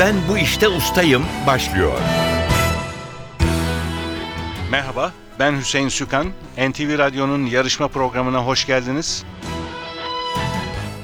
Ben bu işte ustayım başlıyor. Merhaba, ben Hüseyin Sükan. NTV Radyo'nun yarışma programına hoş geldiniz.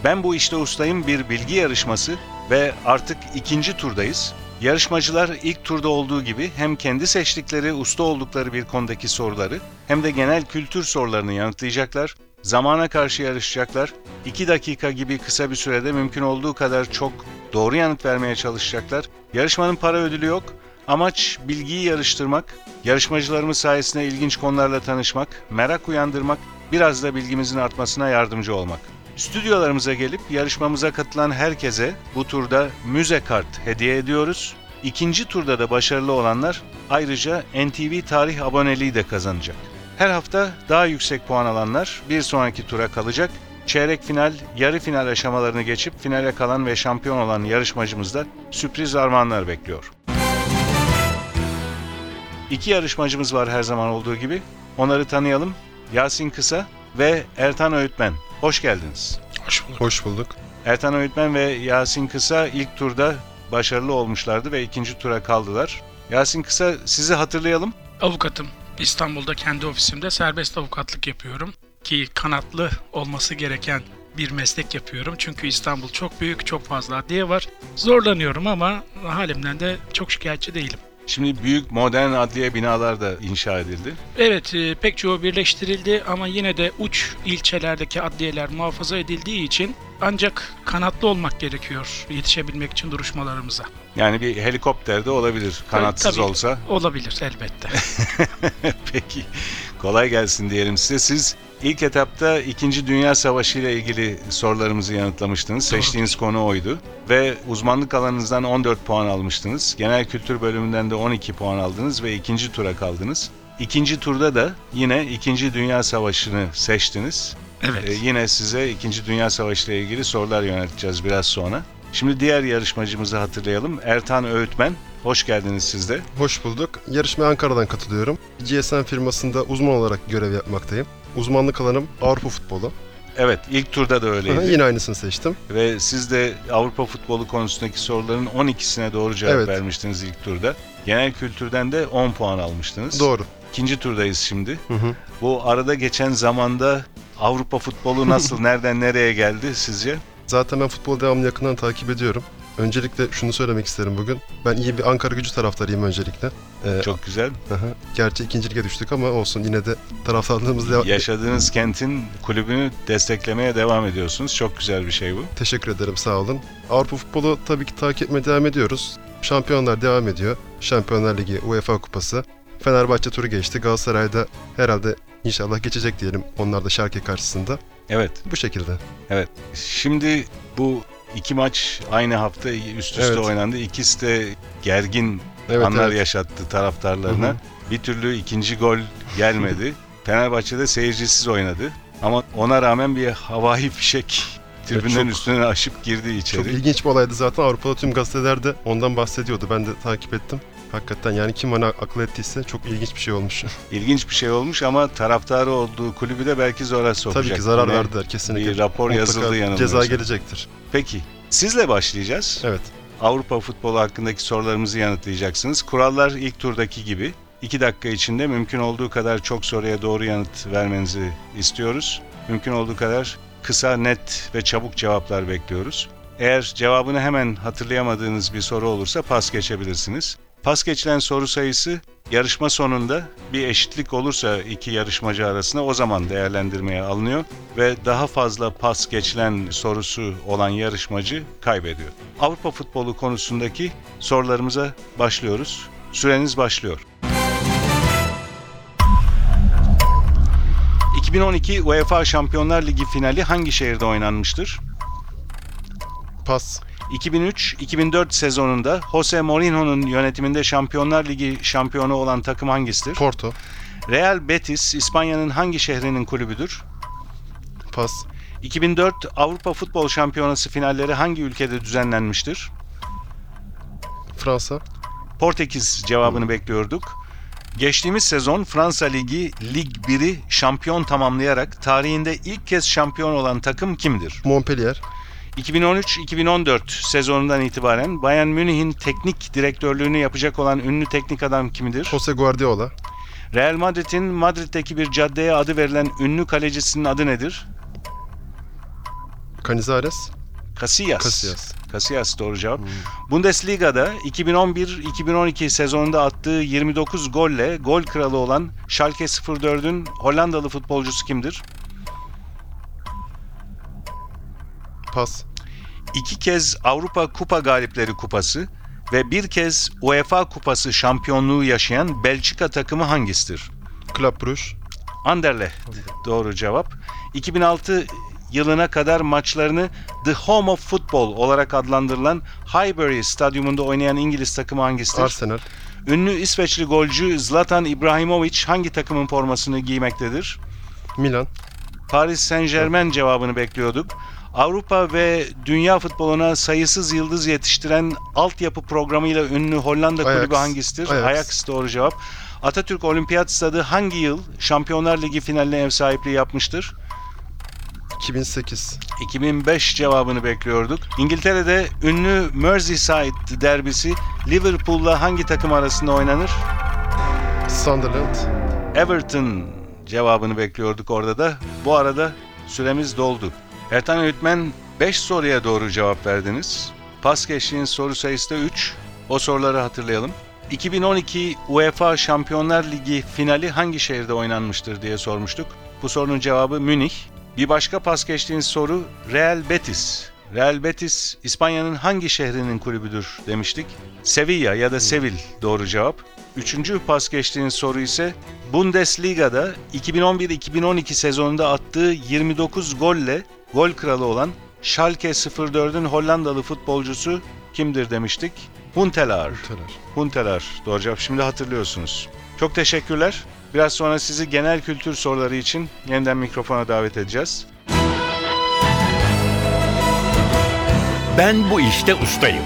Ben bu işte ustayım bir bilgi yarışması ve artık ikinci turdayız. Yarışmacılar ilk turda olduğu gibi hem kendi seçtikleri, usta oldukları bir konudaki soruları hem de genel kültür sorularını yanıtlayacaklar. Zamana karşı yarışacaklar. 2 dakika gibi kısa bir sürede mümkün olduğu kadar çok doğru yanıt vermeye çalışacaklar. Yarışmanın para ödülü yok. Amaç bilgiyi yarıştırmak, yarışmacılarımız sayesinde ilginç konularla tanışmak, merak uyandırmak, biraz da bilgimizin artmasına yardımcı olmak. Stüdyolarımıza gelip yarışmamıza katılan herkese bu turda müze kart hediye ediyoruz. İkinci turda da başarılı olanlar ayrıca NTV tarih aboneliği de kazanacak. Her hafta daha yüksek puan alanlar bir sonraki tura kalacak. Çeyrek final, yarı final aşamalarını geçip finale kalan ve şampiyon olan yarışmacımızda sürpriz armağanlar bekliyor. İki yarışmacımız var her zaman olduğu gibi. Onları tanıyalım. Yasin Kısa ve Ertan Öğütmen. Hoş geldiniz. Hoş bulduk. Hoş bulduk. Ertan Öğütmen ve Yasin Kısa ilk turda başarılı olmuşlardı ve ikinci tura kaldılar. Yasin Kısa sizi hatırlayalım. Avukatım. İstanbul'da kendi ofisimde serbest avukatlık yapıyorum. Ki kanatlı olması gereken bir meslek yapıyorum. Çünkü İstanbul çok büyük, çok fazla adliye var. Zorlanıyorum ama halimden de çok şikayetçi değilim. Şimdi büyük modern adliye binalar da inşa edildi. Evet, e, pek çoğu birleştirildi ama yine de uç ilçelerdeki adliyeler muhafaza edildiği için ancak kanatlı olmak gerekiyor yetişebilmek için duruşmalarımıza. Yani bir helikopter de olabilir kanatsız Tabii, olsa. Olabilir elbette. Peki kolay gelsin diyelim size. Siz ilk etapta 2. Dünya Savaşı ile ilgili sorularımızı yanıtlamıştınız. Doğru. Seçtiğiniz konu oydu. Ve uzmanlık alanınızdan 14 puan almıştınız. Genel kültür bölümünden de 12 puan aldınız ve ikinci tura kaldınız. İkinci turda da yine 2. Dünya Savaşı'nı seçtiniz. Evet. Ee, yine size 2. Dünya Savaşı ile ilgili sorular yönelteceğiz biraz sonra. Şimdi diğer yarışmacımızı hatırlayalım. Ertan Öğütmen. Hoş geldiniz siz de. Hoş bulduk. Yarışmaya Ankara'dan katılıyorum. GSM firmasında uzman olarak görev yapmaktayım. Uzmanlık alanım Avrupa futbolu. Evet, ilk turda da Aha, öyleydi. yine aynısını seçtim. Ve siz de Avrupa futbolu konusundaki soruların 12'sine doğru cevap Evet. vermiştiniz ilk turda. Genel kültürden de 10 puan almıştınız. Doğru. İkinci turdayız şimdi. Hı hı. Bu arada geçen zamanda Avrupa futbolu nasıl, nereden nereye geldi sizce? Zaten ben futbolu devamlı yakından takip ediyorum. Öncelikle şunu söylemek isterim bugün. Ben iyi bir Ankara gücü taraftarıyım öncelikle. Ee, Çok güzel. aha. Gerçi ikinci lige düştük ama olsun yine de taraftarlığımız devam... Yaşadığınız kentin kulübünü desteklemeye devam ediyorsunuz. Çok güzel bir şey bu. Teşekkür ederim sağ olun. Avrupa futbolu tabii ki takip etmeye devam ediyoruz. Şampiyonlar devam ediyor. Şampiyonlar Ligi, UEFA Kupası. Fenerbahçe turu geçti. Galatasaray'da herhalde inşallah geçecek diyelim. Onlar da Şarkı karşısında. Evet, Bu şekilde. evet. Şimdi bu iki maç aynı hafta üst üste Evet. oynandı. İkisi de gergin Evet, anlar evet. yaşattı taraftarlarına. Hı hı. Bir türlü ikinci gol gelmedi. Fenerbahçe'de seyircisiz oynadı. Ama ona rağmen bir havai fişek tribünlerin çok- üstüne aşıp girdi içeri. Çok ilginç bir olaydı zaten. Avrupa'da tüm gazeteler de ondan bahsediyordu. Ben de takip ettim. Hakikaten yani kim bana akıl ettiyse çok ilginç bir şey olmuş. İlginç bir şey olmuş ama taraftarı olduğu kulübü de belki zora sokacak. Tabii ki zarar Yine verdiler kesinlikle. Bir rapor Mutlaka yazıldı Ceza yanılmıyorsam. gelecektir. Peki sizle başlayacağız. Evet. Avrupa futbolu hakkındaki sorularımızı yanıtlayacaksınız. Kurallar ilk turdaki gibi. 2 dakika içinde mümkün olduğu kadar çok soruya doğru yanıt vermenizi istiyoruz. Mümkün olduğu kadar kısa, net ve çabuk cevaplar bekliyoruz. Eğer cevabını hemen hatırlayamadığınız bir soru olursa pas geçebilirsiniz. Pas geçilen soru sayısı yarışma sonunda bir eşitlik olursa iki yarışmacı arasında o zaman değerlendirmeye alınıyor ve daha fazla pas geçilen sorusu olan yarışmacı kaybediyor. Avrupa futbolu konusundaki sorularımıza başlıyoruz. Süreniz başlıyor. 2012 UEFA Şampiyonlar Ligi finali hangi şehirde oynanmıştır? Pas. 2003-2004 sezonunda Jose Mourinho'nun yönetiminde Şampiyonlar Ligi şampiyonu olan takım hangisidir? Porto. Real Betis İspanya'nın hangi şehrinin kulübüdür? Pas. 2004 Avrupa Futbol Şampiyonası finalleri hangi ülkede düzenlenmiştir? Fransa. Portekiz cevabını bekliyorduk. Geçtiğimiz sezon Fransa Ligi Lig 1'i şampiyon tamamlayarak tarihinde ilk kez şampiyon olan takım kimdir? Montpellier. 2013-2014 sezonundan itibaren Bayern Münih'in teknik direktörlüğünü yapacak olan ünlü teknik adam kimdir? Jose Guardiola. Real Madrid'in Madrid'deki bir caddeye adı verilen ünlü kalecisinin adı nedir? Canizares. Casillas. Casillas. Casillas doğru cevap. Bundesliga'da 2011-2012 sezonunda attığı 29 golle gol kralı olan Schalke 04'ün Hollandalı futbolcusu kimdir? Pas. İki kez Avrupa Kupa Galipleri Kupası ve bir kez UEFA Kupası şampiyonluğu yaşayan Belçika takımı hangisidir? Club Brugge. Anderlecht doğru cevap. 2006 yılına kadar maçlarını The Home of Football olarak adlandırılan Highbury Stadyumunda oynayan İngiliz takımı hangisidir? Arsenal. Ünlü İsveçli golcü Zlatan Ibrahimovic hangi takımın formasını giymektedir? Milan. Paris Saint Germain cevabını bekliyorduk. Avrupa ve dünya futboluna sayısız yıldız yetiştiren altyapı programıyla ünlü Hollanda Ajax. kulübü hangisidir? Ajax. Ajax doğru cevap. Atatürk Olimpiyat Stadı hangi yıl Şampiyonlar Ligi finaline ev sahipliği yapmıştır? 2008. 2005 cevabını bekliyorduk. İngiltere'de ünlü Merseyside derbisi Liverpool'la hangi takım arasında oynanır? Sunderland. Everton cevabını bekliyorduk orada da. Bu arada süremiz doldu. Ertan Öğütmen 5 soruya doğru cevap verdiniz. Pas geçtiğiniz soru sayısı da 3. O soruları hatırlayalım. 2012 UEFA Şampiyonlar Ligi finali hangi şehirde oynanmıştır diye sormuştuk. Bu sorunun cevabı Münih. Bir başka pas geçtiğiniz soru Real Betis. Real Betis İspanya'nın hangi şehrinin kulübüdür demiştik. Sevilla ya da Sevil doğru cevap. Üçüncü pas geçtiğiniz soru ise Bundesliga'da 2011-2012 sezonunda attığı 29 golle gol kralı olan Schalke 04'ün Hollandalı futbolcusu kimdir demiştik. Huntelaar. Teler. Huntelaar. Doğru cevap şimdi hatırlıyorsunuz. Çok teşekkürler. Biraz sonra sizi genel kültür soruları için yeniden mikrofona davet edeceğiz. Ben bu işte ustayım.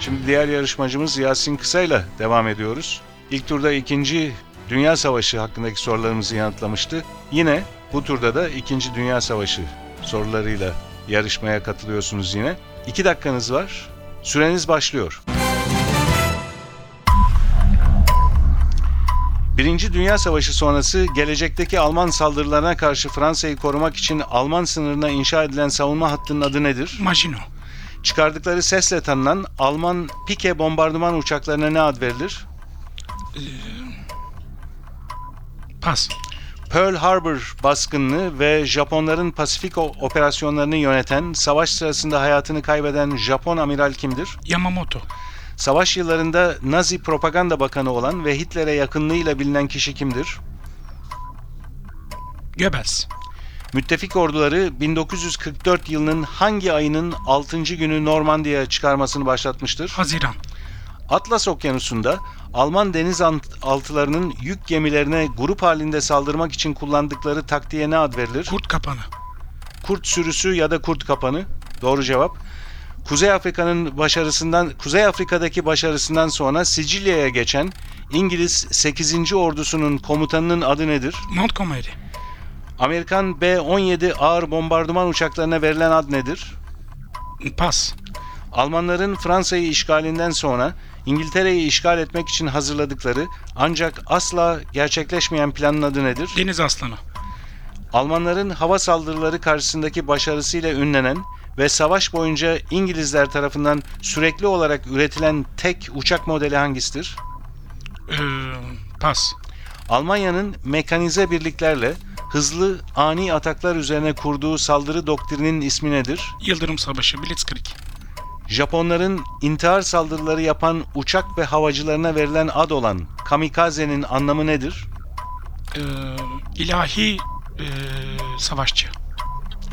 Şimdi diğer yarışmacımız Yasin Kısa'yla devam ediyoruz. İlk turda ikinci Dünya Savaşı hakkındaki sorularımızı yanıtlamıştı. Yine bu turda da ikinci Dünya Savaşı sorularıyla yarışmaya katılıyorsunuz yine. İki dakikanız var. Süreniz başlıyor. Birinci Dünya Savaşı sonrası gelecekteki Alman saldırılarına karşı Fransa'yı korumak için Alman sınırına inşa edilen savunma hattının adı nedir? Maginot. Çıkardıkları sesle tanınan Alman Pike bombardıman uçaklarına ne ad verilir? Pas. Pearl Harbor baskınını ve Japonların Pasifik operasyonlarını yöneten, savaş sırasında hayatını kaybeden Japon amiral kimdir? Yamamoto. Savaş yıllarında Nazi propaganda bakanı olan ve Hitler'e yakınlığıyla bilinen kişi kimdir? Goebbels. Müttefik orduları 1944 yılının hangi ayının 6. günü Normandiya'ya çıkarmasını başlatmıştır? Haziran. Atlas Okyanusu'nda Alman denizaltılarının yük gemilerine grup halinde saldırmak için kullandıkları taktiğe ne ad verilir? Kurt kapanı. Kurt sürüsü ya da kurt kapanı. Doğru cevap. Kuzey Afrika'nın başarısından Kuzey Afrika'daki başarısından sonra Sicilya'ya geçen İngiliz 8. ordusunun komutanının adı nedir? Montgomery. Amerikan B-17 ağır bombardıman uçaklarına verilen ad nedir? Pas. Almanların Fransa'yı işgalinden sonra İngiltere'yi işgal etmek için hazırladıkları ancak asla gerçekleşmeyen planın adı nedir? Deniz aslanı. Almanların hava saldırıları karşısındaki başarısıyla ünlenen ve savaş boyunca İngilizler tarafından sürekli olarak üretilen tek uçak modeli hangisidir? Ee, pas. Almanya'nın mekanize birliklerle hızlı ani ataklar üzerine kurduğu saldırı doktrinin ismi nedir? Yıldırım Savaşı. Blitzkrieg. Japonların intihar saldırıları yapan uçak ve havacılarına verilen ad olan kamikaze'nin anlamı nedir? Ee, ilahi ee, savaşçı.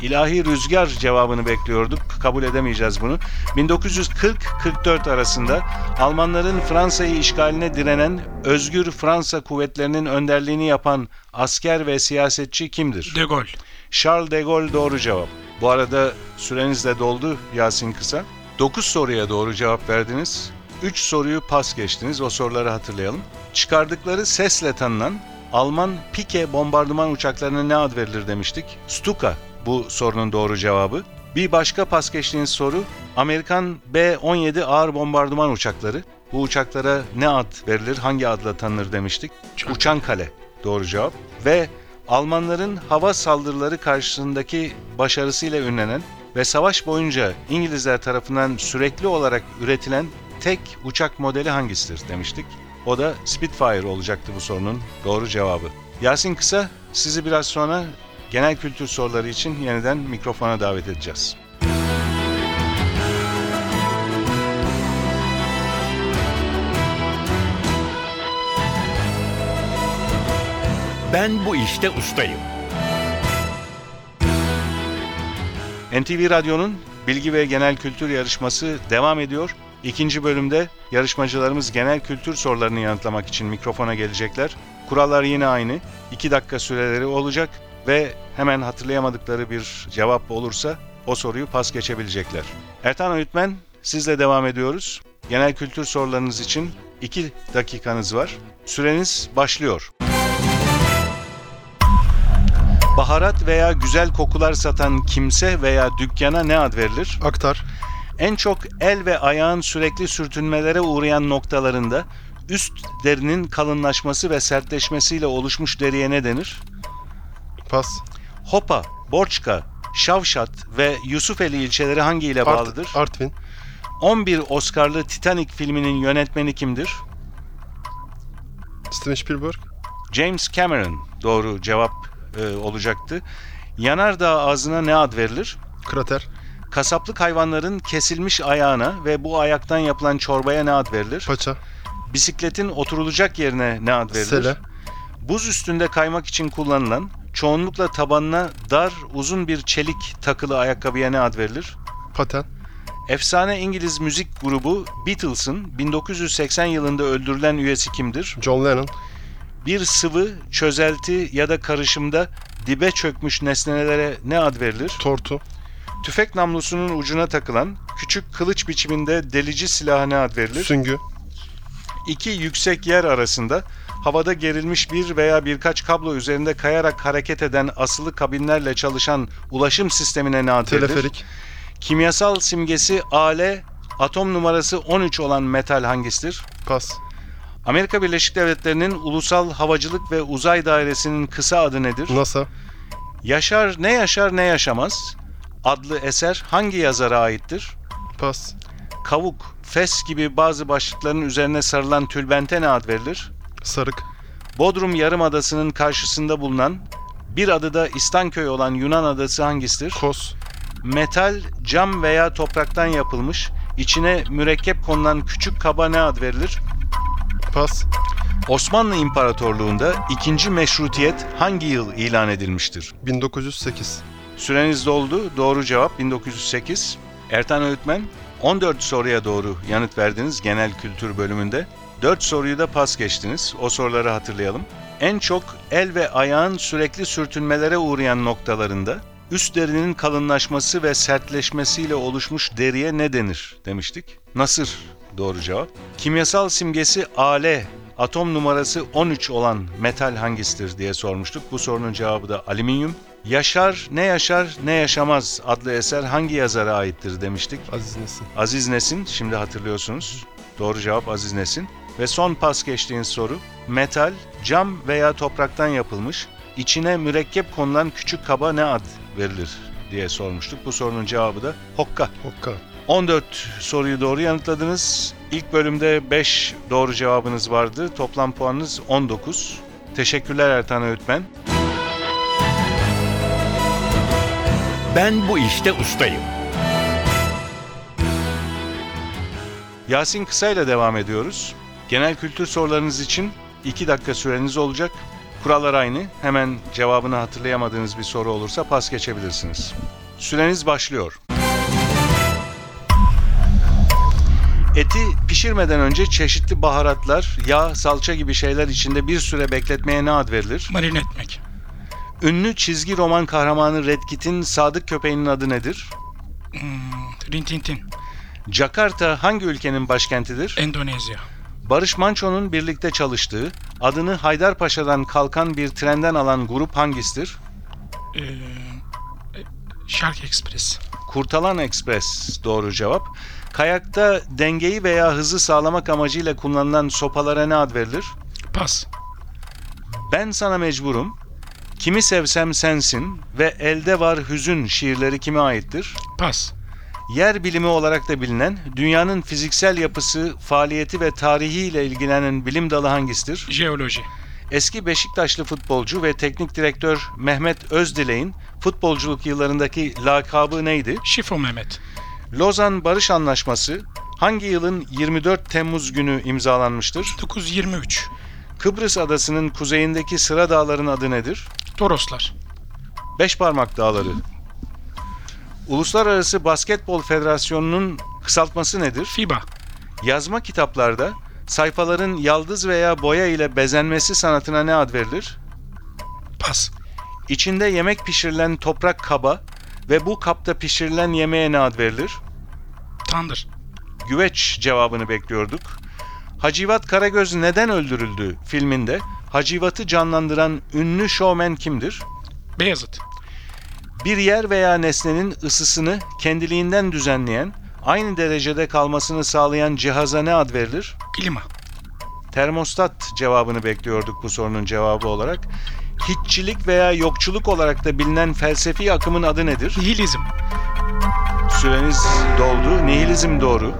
İlahi rüzgar cevabını bekliyorduk. Kabul edemeyeceğiz bunu. 1940-44 arasında Almanların Fransa'yı işgaline direnen Özgür Fransa kuvvetlerinin önderliğini yapan asker ve siyasetçi kimdir? De Gaulle. Charles de Gaulle doğru cevap. Bu arada süreniz de doldu Yasin Kısa. 9 soruya doğru cevap verdiniz. 3 soruyu pas geçtiniz. O soruları hatırlayalım. Çıkardıkları sesle tanınan Alman Pike bombardıman uçaklarına ne ad verilir demiştik? Stuka bu sorunun doğru cevabı. Bir başka pas geçtiğiniz soru Amerikan B-17 ağır bombardıman uçakları. Bu uçaklara ne ad verilir, hangi adla tanınır demiştik. Uçan Uçan kale doğru cevap. Ve Almanların hava saldırıları karşısındaki başarısıyla ünlenen ve savaş boyunca İngilizler tarafından sürekli olarak üretilen tek uçak modeli hangisidir demiştik. O da Spitfire olacaktı bu sorunun doğru cevabı. Yasin Kısa sizi biraz sonra genel kültür soruları için yeniden mikrofona davet edeceğiz. Ben bu işte ustayım. NTV Radyo'nun bilgi ve genel kültür yarışması devam ediyor. İkinci bölümde yarışmacılarımız genel kültür sorularını yanıtlamak için mikrofona gelecekler. Kurallar yine aynı. 2 dakika süreleri olacak ve hemen hatırlayamadıkları bir cevap olursa o soruyu pas geçebilecekler. Ertan Öğütmen sizle devam ediyoruz. Genel kültür sorularınız için 2 dakikanız var. Süreniz başlıyor. Baharat veya güzel kokular satan kimse veya dükkana ne ad verilir? Aktar. En çok el ve ayağın sürekli sürtünmelere uğrayan noktalarında üst derinin kalınlaşması ve sertleşmesiyle oluşmuş deriye ne denir? Pas. Hopa, Borçka, Şavşat ve Yusufeli ilçeleri hangi ile Art- bağlıdır? Artvin. 11 Oscar'lı Titanic filminin yönetmeni kimdir? Steven Spielberg. James Cameron doğru cevap e, olacaktı. Yanardağ ağzına ne ad verilir? Krater. Kasaplık hayvanların kesilmiş ayağına ve bu ayaktan yapılan çorbaya ne ad verilir? Paça. Bisikletin oturulacak yerine ne ad verilir? Sele. Buz üstünde kaymak için kullanılan, çoğunlukla tabanına dar, uzun bir çelik takılı ayakkabıya ne ad verilir? Paten. Efsane İngiliz müzik grubu Beatles'ın 1980 yılında öldürülen üyesi kimdir? John Lennon. Bir sıvı, çözelti ya da karışımda dibe çökmüş nesnelere ne ad verilir? Tortu. Tüfek namlusunun ucuna takılan küçük kılıç biçiminde delici silaha ne ad verilir? Süngü. İki yüksek yer arasında havada gerilmiş bir veya birkaç kablo üzerinde kayarak hareket eden asılı kabinlerle çalışan ulaşım sistemine ne ad verilir? Teleferik. Kimyasal simgesi AL, atom numarası 13 olan metal hangisidir? Pas. Amerika Birleşik Devletleri'nin Ulusal Havacılık ve Uzay Dairesi'nin kısa adı nedir? NASA. Yaşar ne yaşar ne yaşamaz adlı eser hangi yazara aittir? Pas. Kavuk, fes gibi bazı başlıkların üzerine sarılan tülbente ne ad verilir? Sarık. Bodrum Yarımadası'nın karşısında bulunan bir adı da İstanköy olan Yunan adası hangisidir? Kos. Metal, cam veya topraktan yapılmış, içine mürekkep konulan küçük kaba ne ad verilir? Pas. Osmanlı İmparatorluğu'nda ikinci meşrutiyet hangi yıl ilan edilmiştir? 1908. Süreniz doldu. Doğru cevap 1908. Ertan Öğütmen 14 soruya doğru yanıt verdiniz genel kültür bölümünde. 4 soruyu da pas geçtiniz. O soruları hatırlayalım. En çok el ve ayağın sürekli sürtünmelere uğrayan noktalarında üst derinin kalınlaşması ve sertleşmesiyle oluşmuş deriye ne denir demiştik. Nasır doğru cevap. Kimyasal simgesi Al, atom numarası 13 olan metal hangisidir diye sormuştuk. Bu sorunun cevabı da alüminyum. Yaşar ne yaşar ne yaşamaz adlı eser hangi yazara aittir demiştik. Aziz Nesin. Aziz Nesin, şimdi hatırlıyorsunuz. Doğru cevap Aziz Nesin. Ve son pas geçtiğiniz soru, metal, cam veya topraktan yapılmış, içine mürekkep konulan küçük kaba ne ad verilir diye sormuştuk. Bu sorunun cevabı da hokka. Hokka. 14 soruyu doğru yanıtladınız. İlk bölümde 5 doğru cevabınız vardı. Toplam puanınız 19. Teşekkürler Ertan Öğütmen. Ben bu işte ustayım. Yasin Kısa ile devam ediyoruz. Genel kültür sorularınız için 2 dakika süreniz olacak. Kurallar aynı. Hemen cevabını hatırlayamadığınız bir soru olursa pas geçebilirsiniz. Süreniz başlıyor. Eti pişirmeden önce çeşitli baharatlar, yağ, salça gibi şeyler içinde bir süre bekletmeye ne ad verilir? Marine etmek. Ünlü çizgi roman kahramanı Red Kit'in sadık köpeğinin adı nedir? Hmm, Rintintin. Jakarta hangi ülkenin başkentidir? Endonezya. Barış Manço'nun birlikte çalıştığı, adını Haydarpaşa'dan kalkan bir trenden alan grup hangisidir? Ee, Shark Express. Kurtalan Ekspres doğru cevap. Kayakta dengeyi veya hızı sağlamak amacıyla kullanılan sopalara ne ad verilir? Pas. Ben sana mecburum. Kimi sevsem sensin ve elde var hüzün şiirleri kime aittir? Pas. Yer bilimi olarak da bilinen, dünyanın fiziksel yapısı, faaliyeti ve tarihi ile ilgilenen bilim dalı hangisidir? Jeoloji. Eski Beşiktaşlı futbolcu ve teknik direktör Mehmet Özdilek'in futbolculuk yıllarındaki lakabı neydi? Şifo Mehmet. Lozan Barış Anlaşması hangi yılın 24 Temmuz günü imzalanmıştır? 923. Kıbrıs adasının kuzeyindeki sıra dağların adı nedir? Toroslar. Beşparmak Dağları. Uluslararası Basketbol Federasyonu'nun kısaltması nedir? FIBA. Yazma kitaplarda sayfaların yaldız veya boya ile bezenmesi sanatına ne ad verilir? Pas. İçinde yemek pişirilen toprak kaba ve bu kapta pişirilen yemeğe ne ad verilir? Tandır. Güveç cevabını bekliyorduk. Hacivat Karagöz neden öldürüldü filminde Hacivat'ı canlandıran ünlü şovmen kimdir? Beyazıt. Bir yer veya nesnenin ısısını kendiliğinden düzenleyen, aynı derecede kalmasını sağlayan cihaza ne ad verilir? Klima. Termostat cevabını bekliyorduk bu sorunun cevabı olarak. Hiççilik veya yokçuluk olarak da bilinen felsefi akımın adı nedir? Nihilizm. Süreniz doldu. Nihilizm doğru.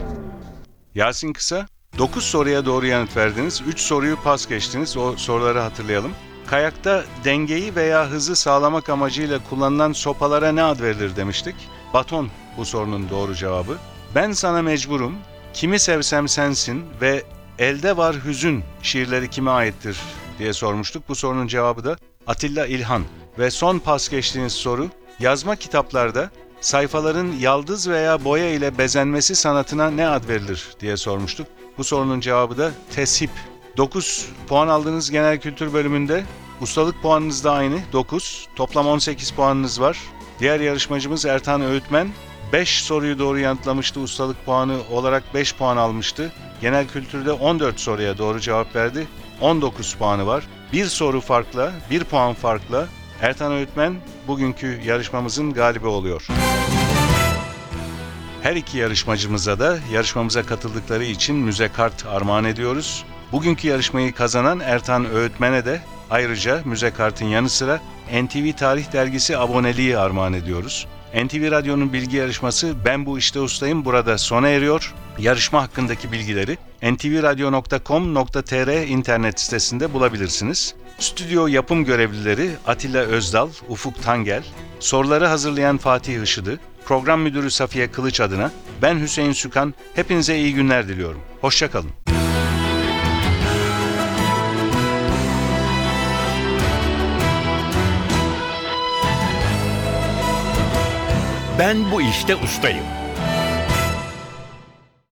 Yasin Kısa, 9 soruya doğru yanıt verdiniz. 3 soruyu pas geçtiniz. O soruları hatırlayalım. Kayakta dengeyi veya hızı sağlamak amacıyla kullanılan sopalara ne ad verilir demiştik? Baton bu sorunun doğru cevabı. Ben sana mecburum, kimi sevsem sensin ve elde var hüzün şiirleri kime aittir diye sormuştuk. Bu sorunun cevabı da Atilla İlhan. Ve son pas geçtiğiniz soru, yazma kitaplarda sayfaların yaldız veya boya ile bezenmesi sanatına ne ad verilir diye sormuştuk. Bu sorunun cevabı da teship. 9 puan aldığınız genel kültür bölümünde ustalık puanınız da aynı 9. Toplam 18 puanınız var. Diğer yarışmacımız Ertan Öğütmen 5 soruyu doğru yanıtlamıştı. Ustalık puanı olarak 5 puan almıştı. Genel kültürde 14 soruya doğru cevap verdi. 19 puanı var. Bir soru farkla, bir puan farkla Ertan Öğütmen bugünkü yarışmamızın galibi oluyor. Her iki yarışmacımıza da yarışmamıza katıldıkları için müze kart armağan ediyoruz. Bugünkü yarışmayı kazanan Ertan Öğütmen'e de ayrıca müze kartın yanı sıra NTV Tarih Dergisi aboneliği armağan ediyoruz. NTV Radyo'nun bilgi yarışması Ben Bu İşte Ustayım burada sona eriyor. Yarışma hakkındaki bilgileri ntvradio.com.tr internet sitesinde bulabilirsiniz. Stüdyo yapım görevlileri Atilla Özdal, Ufuk Tangel, soruları hazırlayan Fatih Işıdı, program müdürü Safiye Kılıç adına ben Hüseyin Sükan, hepinize iyi günler diliyorum. Hoşçakalın. Ben bu işte ustayım.